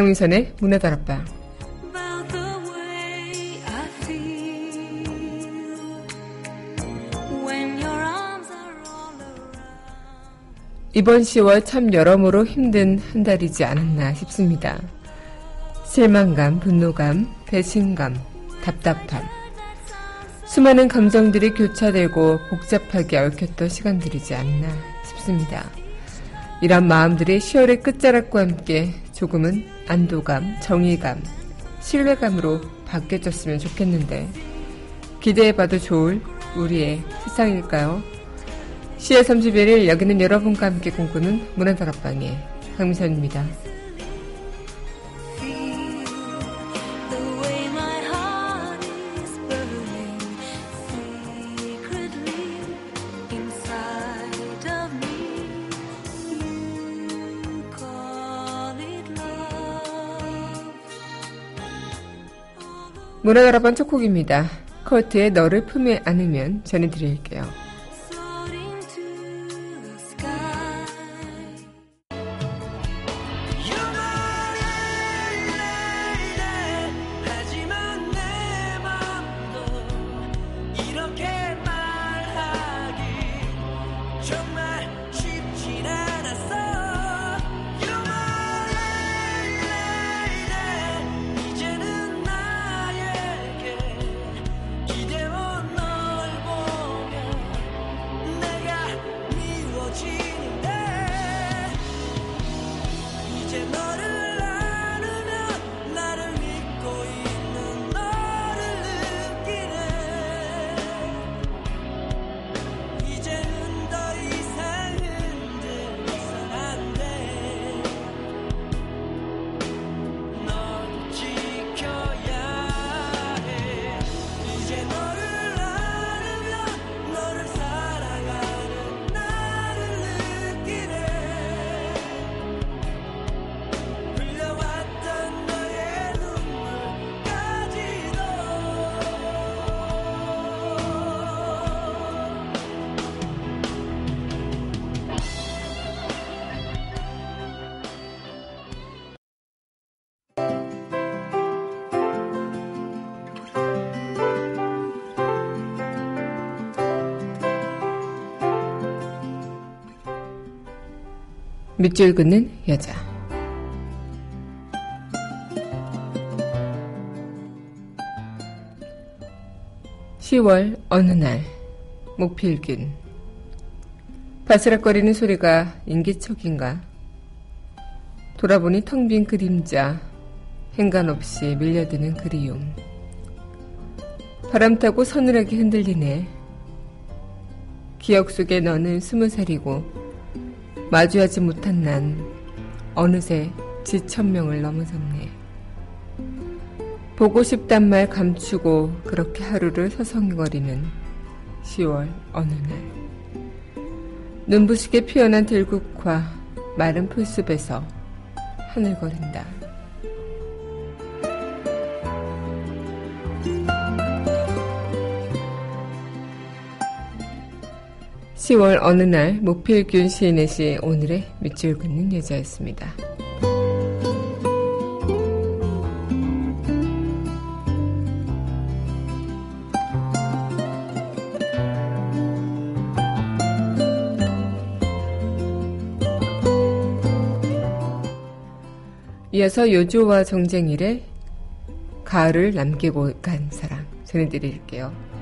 강민선의 문화다락방 이번 10월 참 여러모로 힘든 한 달이지 않았나 싶습니다. 실망감, 분노감, 배신감, 답답함. 수많은 감정들이 교차되고 복잡하게 얽혔던 시간들이지 않나 싶습니다. 이런 마음들이 10월의 끝자락과 함께 조금은 안도감, 정의감, 신뢰감으로 바뀌어졌으면 좋겠는데 기대해봐도 좋을 우리의 세상일까요? 10월 31일 여기는 여러분과 함께 꿈꾸는 문화다락방의 강미선입니다. 문화다락방 첫 곡입니다. 커트의 너를 품에 안으면 전해드릴게요. 밑줄 긋는 여자. (10월) 어느 날 목필균. 바스락거리는 소리가 인기척인가? 돌아보니 텅 빈 그림자 행간 없이 밀려드는 그리움. 바람 타고 서늘하게 흔들리네. 기억 속에 너는 스무 살이고 마주하지 못한 난 어느새 지천명을 넘어섰네. 보고 싶단 말 감추고 그렇게 하루를 서성거리는 10월 어느 날. 눈부시게 피어난 들국화 마른 풀숲에서 하늘거린다. 10월 어느 날 목필균 시인의 시 오늘의 밑줄 긋는 여자였습니다. 이어서 요조와 정쟁일에 가을을 남기고 간 사랑 전해드릴게요.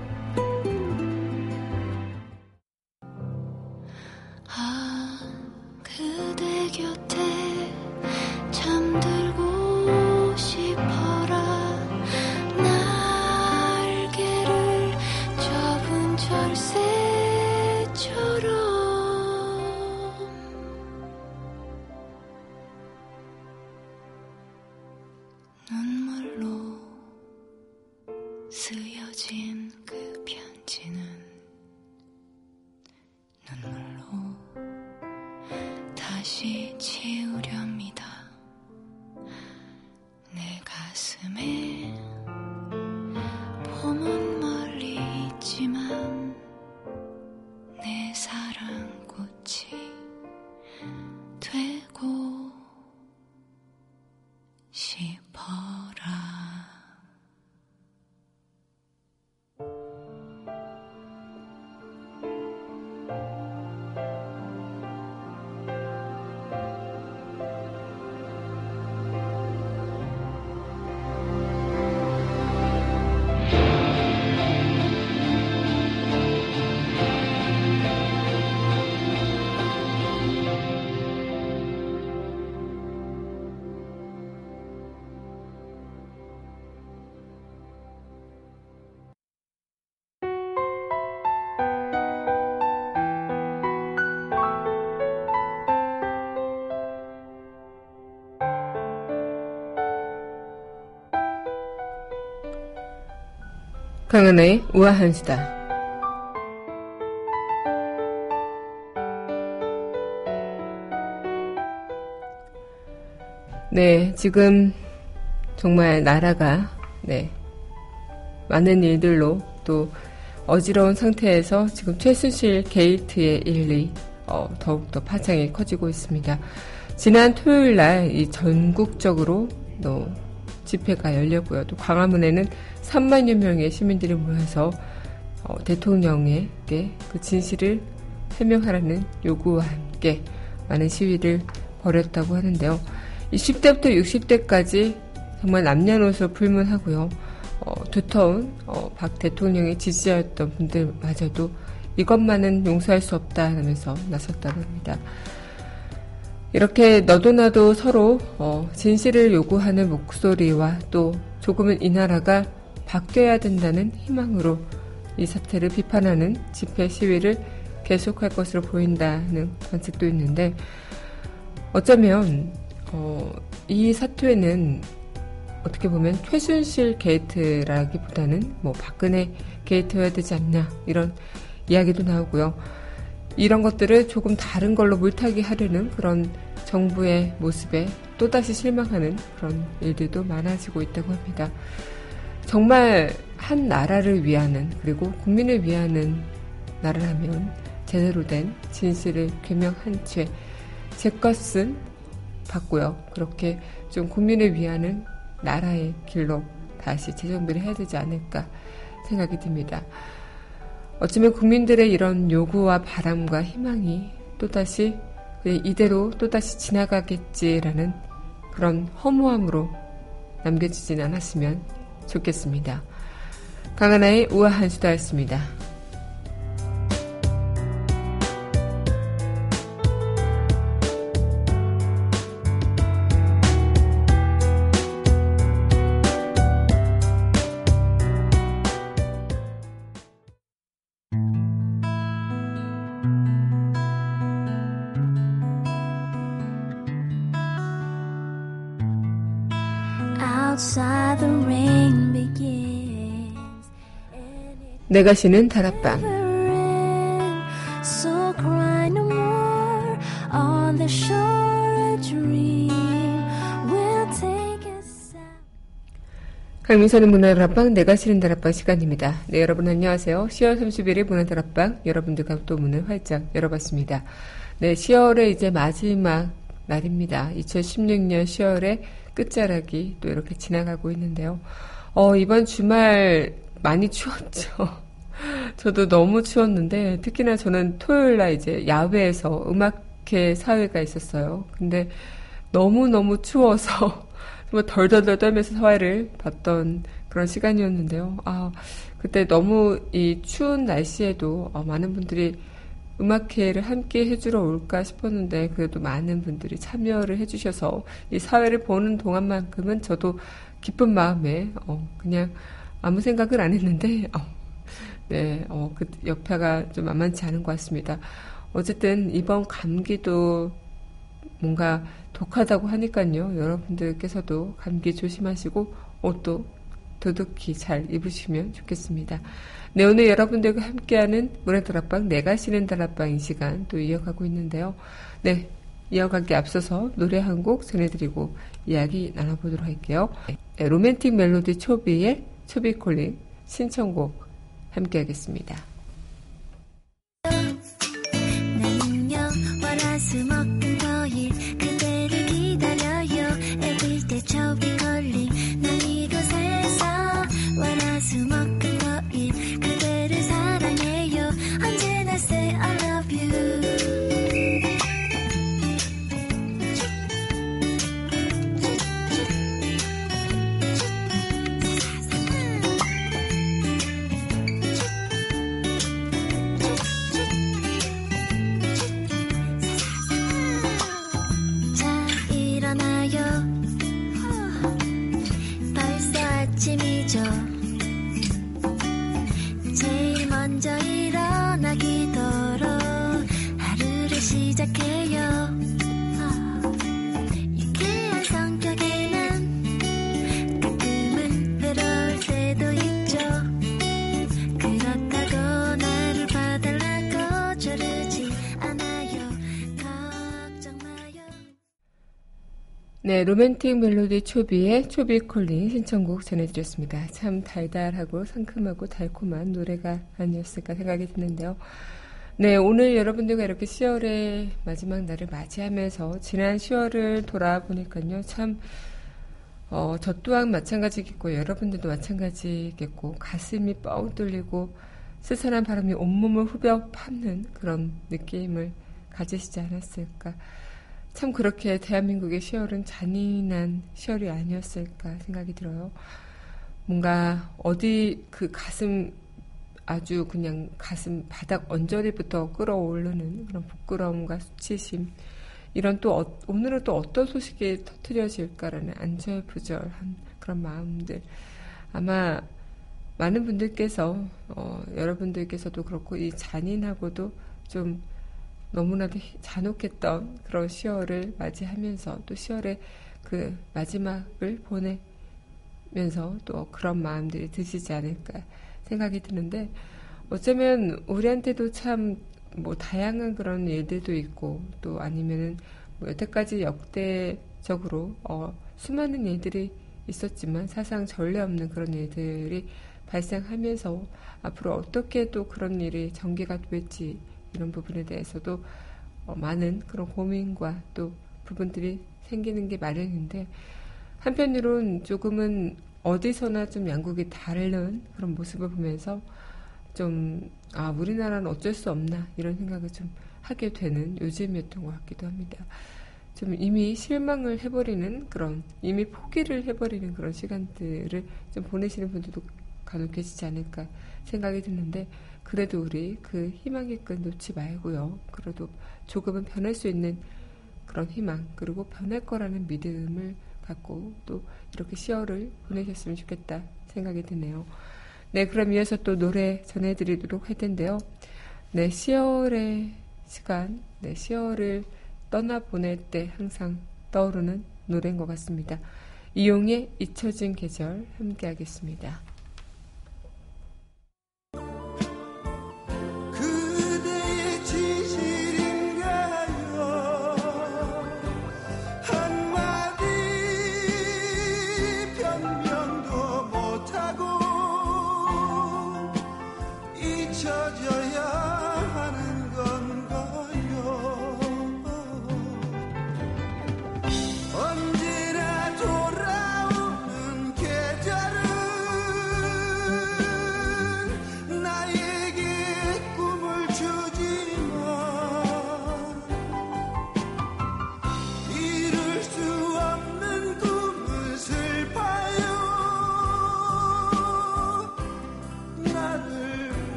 되고 강은의 우아한 수다. 네, 지금 정말 나라가 네 많은 일들로 또 어지러운 상태에서 지금 최순실 게이트의 일이 어, 더욱더 파장이 커지고 있습니다. 지난 토요일 날이 전국적으로 또 집회가 열렸고요. 또 광화문에는 3만여 명의 시민들이 모여서 어, 대통령에게 그 진실을 해명하라는 요구와 함께 많은 시위를 벌였다고 하는데요. 20대부터 60대까지 정말 남녀노소 불문하고요. 어, 두터운 어, 박 대통령의 지지자였던 분들마저도 이것만은 용서할 수 없다 하면서 나섰다고 합니다. 이렇게 너도 나도 서로 어, 진실을 요구하는 목소리와 또 조금은 이 나라가 바뀌어야 된다는 희망으로 이 사태를 비판하는 집회 시위를 계속할 것으로 보인다는 관측도 있는데 어쩌면 어, 이 사퇴는 어떻게 보면 최순실 게이트라기보다는 뭐 박근혜 게이트여야 되지 않냐 이런 이야기도 나오고요. 이런 것들을 조금 다른 걸로 물타기 하려는 그런 정부의 모습에 또다시 실망하는 그런 일들도 많아지고 있다고 합니다. 정말 한 나라를 위하는 그리고 국민을 위하는 나라라면 제대로 된 진실을 규명한 채 제 것은 받고요. 그렇게 좀 국민을 위하는 나라의 길로 다시 재정비를 해야 되지 않을까 생각이 듭니다. 어쩌면 국민들의 이런 요구와 바람과 희망이 또다시 이대로 또다시 지나가겠지라는 그런 허무함으로 남겨지진 않았으면 좋겠습니다. 강하나의 우아한 수다였습니다. 내가 쉬는 다락방 강민선의 문화 다락방 내가 쉬는 다락방 시간입니다. 네 여러분 안녕하세요. 10월 31일 문화 다락방 여러분들과 또 문을 활짝 열어봤습니다. 네 10월의 이제 마지막 날입니다. 2016년 10월의 끝자락이 또 이렇게 지나가고 있는데요. 어, 이번 주말 많이 추웠죠. 저도 너무 추웠는데 특히나 저는 토요일 날 이제 야외에서 음악회 사회가 있었어요. 근데 너무너무 추워서 정말 덜덜덜 떨면서 사회를 봤던 그런 시간이었는데요. 아, 그때 너무 이 추운 날씨에도 어, 많은 분들이 음악회를 함께 해주러 올까 싶었는데 그래도 많은 분들이 참여를 해주셔서 이 사회를 보는 동안만큼은 저도 기쁜 마음에 어, 그냥 아무 생각을 안 했는데 어, 네, 어, 그 역파가 좀 만만치 않은 것 같습니다. 어쨌든 이번 감기도 뭔가 독하다고 하니까요. 여러분들께서도 감기 조심하시고 옷도 도둑히 잘 입으시면 좋겠습니다. 네, 오늘 여러분들과 함께하는 문화 다락방 내가 쉬는 다락방 이 시간 또 이어가고 있는데요. 네, 이어가기 앞서서 노래 한 곡 전해드리고 이야기 나눠보도록 할게요. 네, 로맨틱 멜로디 초비의 초비콜링 신청곡 함께 하겠습니다. 네, 로맨틱 멜로디 초비의 초비 콜링 신청곡 전해드렸습니다. 참 달달하고 상큼하고 달콤한 노래가 아니었을까 생각이 드는데요. 네, 오늘 여러분들과 이렇게 10월의 마지막 날을 맞이하면서 지난 10월을 돌아보니까요, 참, 어, 저 또한 마찬가지겠고, 여러분들도 마찬가지겠고, 가슴이 뻥 뚫리고, 스산한 바람이 온몸을 후벼 파는 그런 느낌을 가지시지 않았을까. 참 그렇게 대한민국의 시월은 잔인한 시월이 아니었을까 생각이 들어요. 뭔가 어디 그 가슴 아주 그냥 가슴 바닥 언저리부터 끌어오르는 그런 부끄러움과 수치심 이런 또 어, 오늘은 또 어떤 소식이 터트려질까라는 안절부절한 그런 마음들 아마 많은 분들께서 어, 여러분들께서도 그렇고 이 잔인하고도 좀 너무나도 잔혹했던 그런 10월을 맞이하면서 또 10월의 그 마지막을 보내면서 또 그런 마음들이 드시지 않을까 생각이 드는데 어쩌면 우리한테도 참 뭐 다양한 그런 일들도 있고 또 아니면은 뭐 여태까지 역대적으로 어 수많은 일들이 있었지만 사상 전례 없는 그런 일들이 발생하면서 앞으로 어떻게 또 그런 일이 전개가 될지 이런 부분에 대해서도 어, 많은 그런 고민과 또 부분들이 생기는 게 마련인데 한편으론 조금은 어디서나 좀 양국이 다른 그런 모습을 보면서 좀, 아, 우리나라는 어쩔 수 없나, 이런 생각을 좀 하게 되는 요즘이었던 것 같기도 합니다. 좀 이미 실망을 해버리는 그런, 이미 포기를 해버리는 그런 시간들을 좀 보내시는 분들도 간혹 계시지 않을까 생각이 드는데 그래도 우리 그 희망의 끈 놓지 말고요. 그래도 조금은 변할 수 있는 그런 희망 그리고 변할 거라는 믿음을 갖고 또 이렇게 10월을 보내셨으면 좋겠다 생각이 드네요. 네, 그럼 이어서 또 노래 전해드리도록 할 텐데요. 네, 10월의 시간, 네, 10월을 떠나보낼 때 항상 떠오르는 노래인 것 같습니다. 이용의 잊혀진 계절 함께 하겠습니다.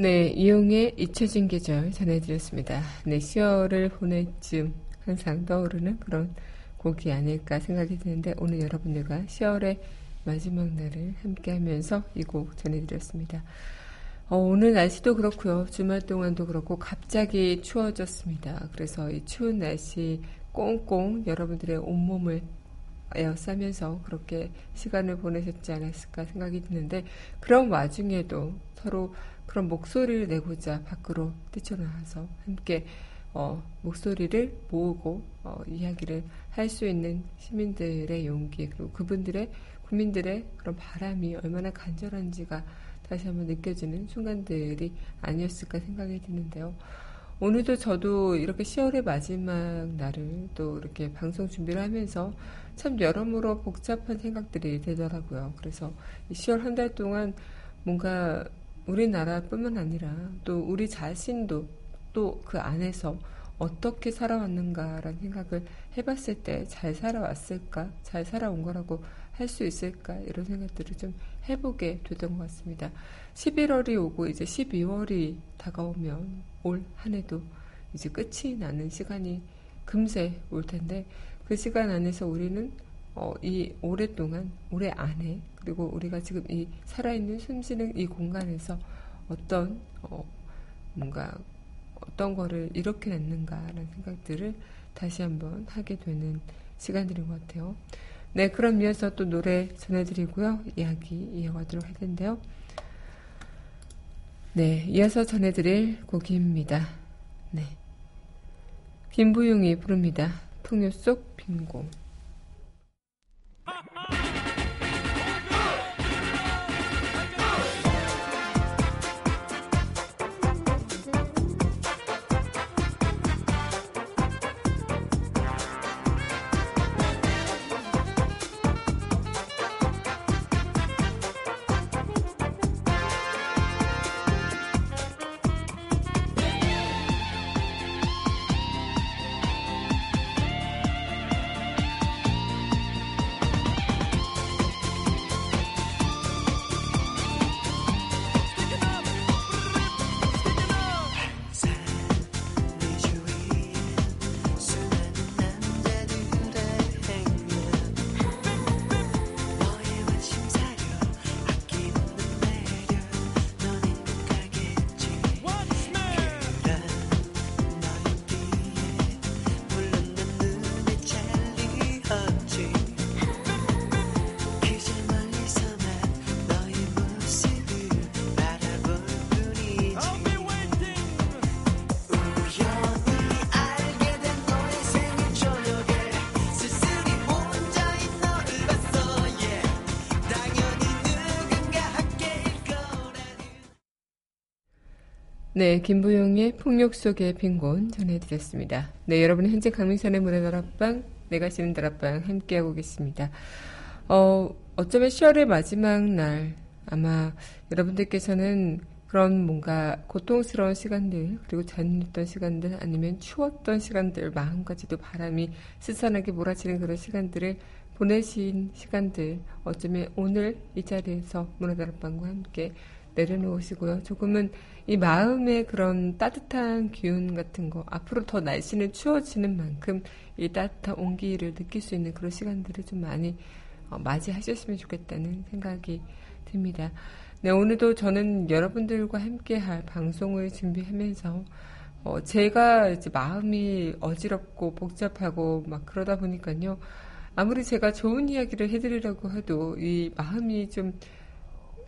네, 이용의 잊혀진 계절 전해드렸습니다. 네, 10월을 보낼 쯤 항상 떠오르는 그런 곡이 아닐까 생각이 드는데 오늘 여러분들과 10월의 마지막 날을 함께 하면서 이 곡 전해드렸습니다. 어, 오늘 날씨도 그렇고요. 주말 동안도 그렇고 갑자기 추워졌습니다. 그래서 이 추운 날씨 꽁꽁 여러분들의 온몸을 에어싸면서 그렇게 시간을 보내셨지 않았을까 생각이 드는데 그런 와중에도 서로 그런 목소리를 내고자 밖으로 뛰쳐나와서 함께 어, 목소리를 모으고 어, 이야기를 할 수 있는 시민들의 용기 그리고 그분들의 국민들의 그런 바람이 얼마나 간절한지가 다시 한번 느껴지는 순간들이 아니었을까 생각이 드는데요. 오늘도 저도 이렇게 10월의 마지막 날을 또 이렇게 방송 준비를 하면서 참 여러모로 복잡한 생각들이 되더라고요. 그래서 10월 한 달 동안 뭔가 우리나라뿐만 아니라 또 우리 자신도 또 그 안에서 어떻게 살아왔는가라는 생각을 해봤을 때 잘 살아왔을까? 잘 살아온 거라고 할 수 있을까? 이런 생각들을 좀 해보게 되던 것 같습니다. 11월이 오고 이제 12월이 다가오면 올 한 해도 이제 끝이 나는 시간이 금세 올 텐데 그 시간 안에서 우리는 어, 이 오랫동안 올해 안에 그리고 우리가 지금 이 살아있는 숨쉬는 이 공간에서 어떤 어, 뭔가 어떤 거를 이렇게 냈는가라는 생각들을 다시 한번 하게 되는 시간들인 것 같아요. 네, 그럼 이어서 또 노래 전해드리고요. 이야기 이어가도록 할 텐데요. 네, 이어서 전해드릴 곡입니다. 네. 김부용이 부릅니다. 풍요 속 빈공. 네, 김부용의 폭력 속의 빈곤 전해드렸습니다. 네, 여러분은 현재 강민선의 문화 다락방, 내가 쉬는 다락방 함께하고 계십니다. 어, 어쩌면 10월의 마지막 날, 아마 여러분들께서는 그런 뭔가 고통스러운 시간들, 그리고 잔인했던 시간들, 아니면 추웠던 시간들, 마음까지도 바람이 스산하게 몰아치는 그런 시간들을 보내신 시간들, 어쩌면 오늘 이 자리에서 문화다락방과 함께 내려놓으시고요. 조금은 이 마음의 그런 따뜻한 기운 같은 거, 앞으로 더 날씨는 추워지는 만큼 이 따뜻한 온기를 느낄 수 있는 그런 시간들을 좀 많이 어, 맞이하셨으면 좋겠다는 생각이 듭니다. 네, 오늘도 저는 여러분들과 함께 할 방송을 준비하면서 어, 제가 이제 마음이 어지럽고 복잡하고 막 그러다 보니까요. 아무리 제가 좋은 이야기를 해드리려고 해도 이 마음이 좀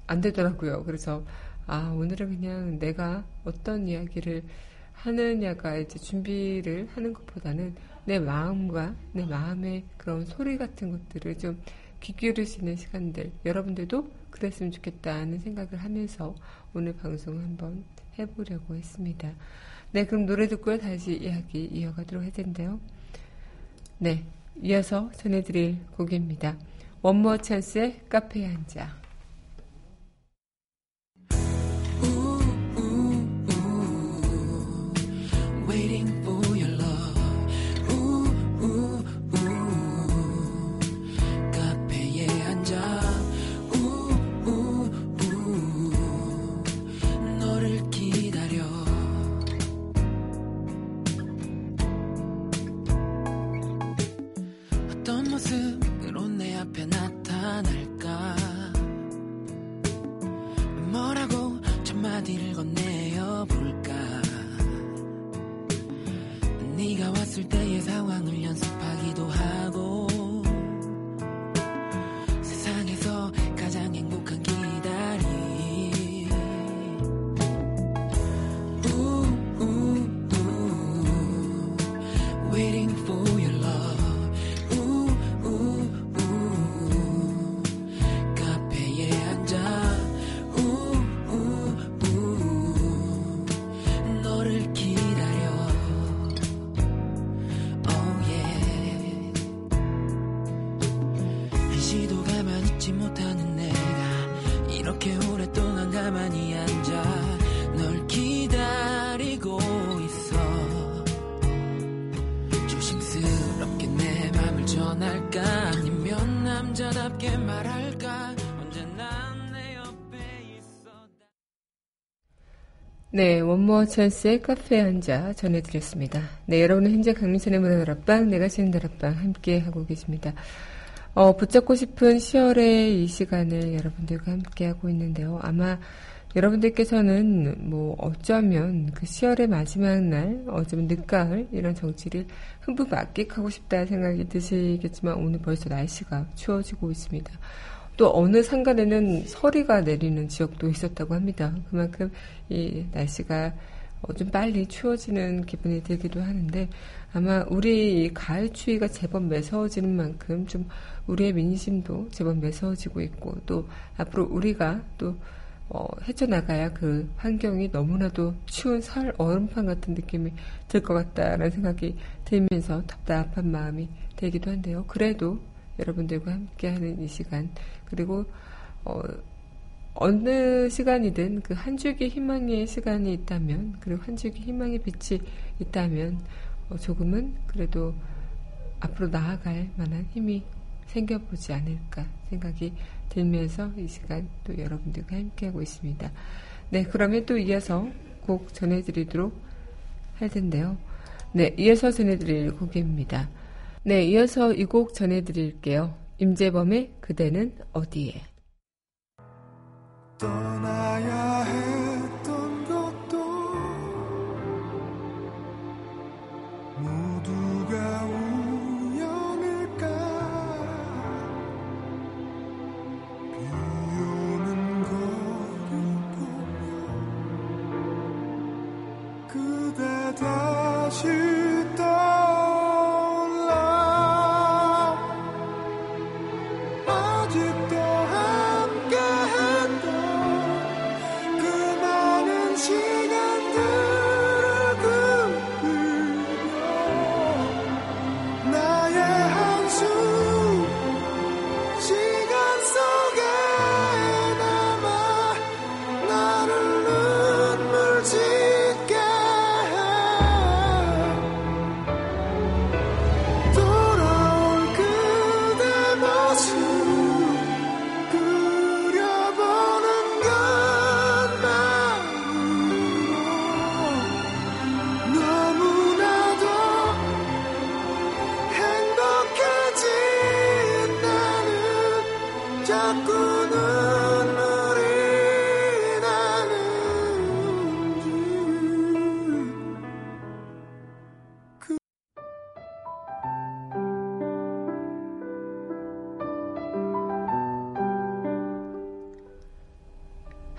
안 되더라고요. 그래서 아 오늘은 그냥 내가 어떤 이야기를 하느냐가 이제 준비를 하는 것보다는 내 마음과 내 마음의 그런 소리 같은 것들을 좀 귀 기울일 수 있는 시간들 여러분들도 그랬으면 좋겠다는 생각을 하면서 오늘 방송을 한번 해보려고 했습니다. 네 그럼 노래 듣고요 다시 이야기 이어가도록 할 텐데요. 네 이어서 전해드릴 곡입니다. 원모 찬스의 카페에 앉아 뭐라고 첫 마디를 건네어 볼까? 네가 왔을 때의 상황을 연습하기도 하고 남자답게 말할까 네, 원모어 찬스의 카페 한자 전해드렸습니다. 네, 여러분은 현재 강민선의 문화다락방, 내가 지는 다락방 함께 하고 계십니다. 어, 붙잡고 싶은 10월의 이 시간을 여러분들과 함께 하고 있는데요. 아마 여러분들께서는 뭐 어쩌면 그 10월의 마지막 날, 어쩌면 늦가을 이런 정치를 흠뻑 만끽하고 싶다 생각이 드시겠지만 오늘 벌써 날씨가 추워지고 있습니다. 또 어느 상간에는 서리가 내리는 지역도 있었다고 합니다. 그만큼 이 날씨가 어, 좀 빨리 추워지는 기분이 들기도 하는데 아마 우리 가을 추위가 제법 매서워지는 만큼 좀 우리의 민심도 제법 매서워지고 있고 또 앞으로 우리가 또 어, 헤쳐나가야 그 환경이 너무나도 추운 설 얼음판 같은 느낌이 들 것 같다라는 생각이 들면서 답답한 마음이 들기도 한데요. 그래도 여러분들과 함께하는 이 시간 그리고 어, 어느 시간이든 그 한 줄기 희망의 시간이 있다면 그리고 한 줄기 희망의 빛이 있다면 어, 조금은 그래도 앞으로 나아갈 만한 힘이 생겨보지 않을까 생각이 들면서 이 시간 또 여러분들과 함께하고 있습니다. 네, 그러면 또 이어서 곡 전해드리도록 할 텐데요. 네, 이어서 전해드릴 곡입니다. 네, 이어서 이 곡 전해드릴게요. 임재범의 그대는 어디에? 떠나야 했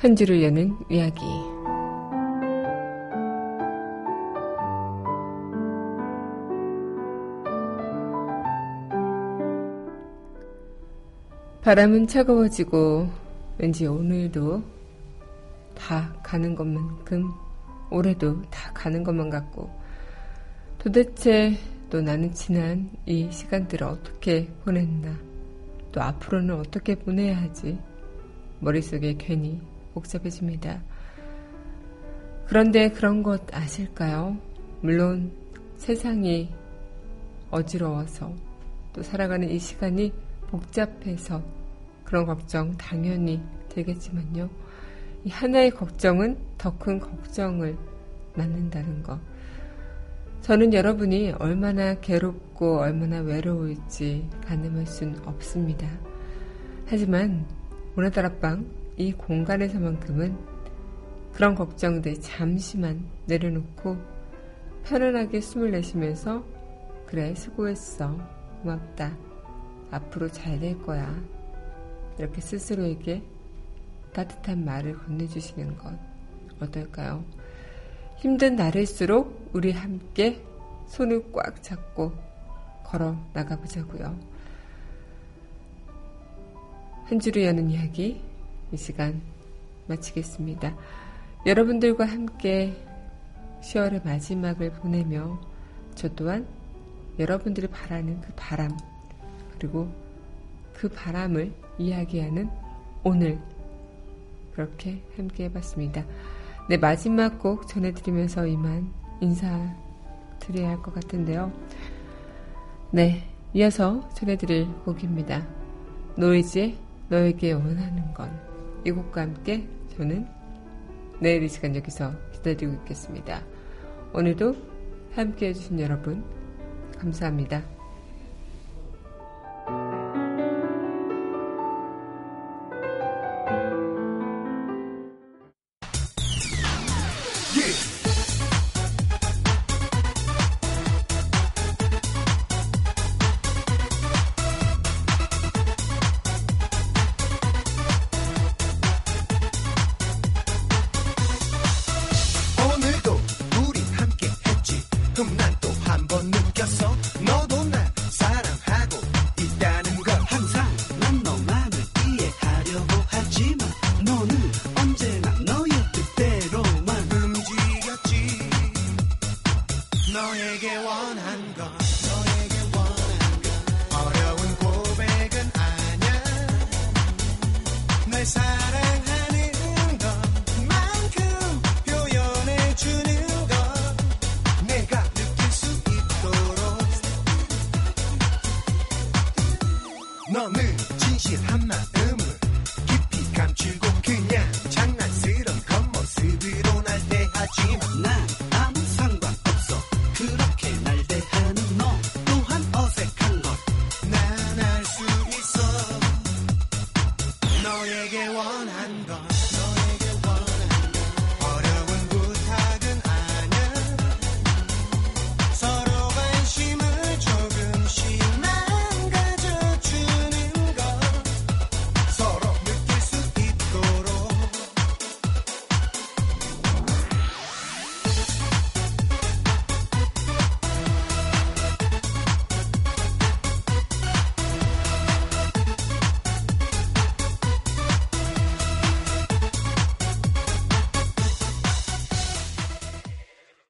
한 줄을 여는 이야기. 바람은 차가워지고 왠지 오늘도 다 가는 것만큼 올해도 다 가는 것만 같고 도대체 또 나는 지난 이 시간들을 어떻게 보냈나 또 앞으로는 어떻게 보내야 하지 머릿속에 괜히 복잡해집니다. 그런데 그런 것 아실까요? 물론 세상이 어지러워서 또 살아가는 이 시간이 복잡해서 그런 걱정 당연히 되겠지만요. 이 하나의 걱정은 더 큰 걱정을 낳는다는 것. 저는 여러분이 얼마나 괴롭고 얼마나 외로울지 가늠할 순 없습니다. 하지만 문화다락방 이 공간에서만큼은 그런 걱정들 잠시만 내려놓고 편안하게 숨을 내쉬면서 그래 수고했어 고맙다 앞으로 잘 될 거야 이렇게 스스로에게 따뜻한 말을 건네주시는 것 어떨까요? 힘든 날일수록 우리 함께 손을 꽉 잡고 걸어 나가보자고요. 한 줄을 여는 이야기 이 시간 마치겠습니다. 여러분들과 함께 10월의 마지막을 보내며 저 또한 여러분들이 바라는 그 바람 그리고 그 바람을 이야기하는 오늘 그렇게 함께 해봤습니다. 네, 마지막 곡 전해드리면서 이만 인사드려야 할 것 같은데요. 네, 이어서 전해드릴 곡입니다. 노이즈의 너에게 원하는 건 이 곡과 함께 저는 내일 이 시간 여기서 기다리고 있겠습니다. 오늘도 함께 해주신 여러분 감사합니다. 오늘 진실 한마음을 깊이 감추고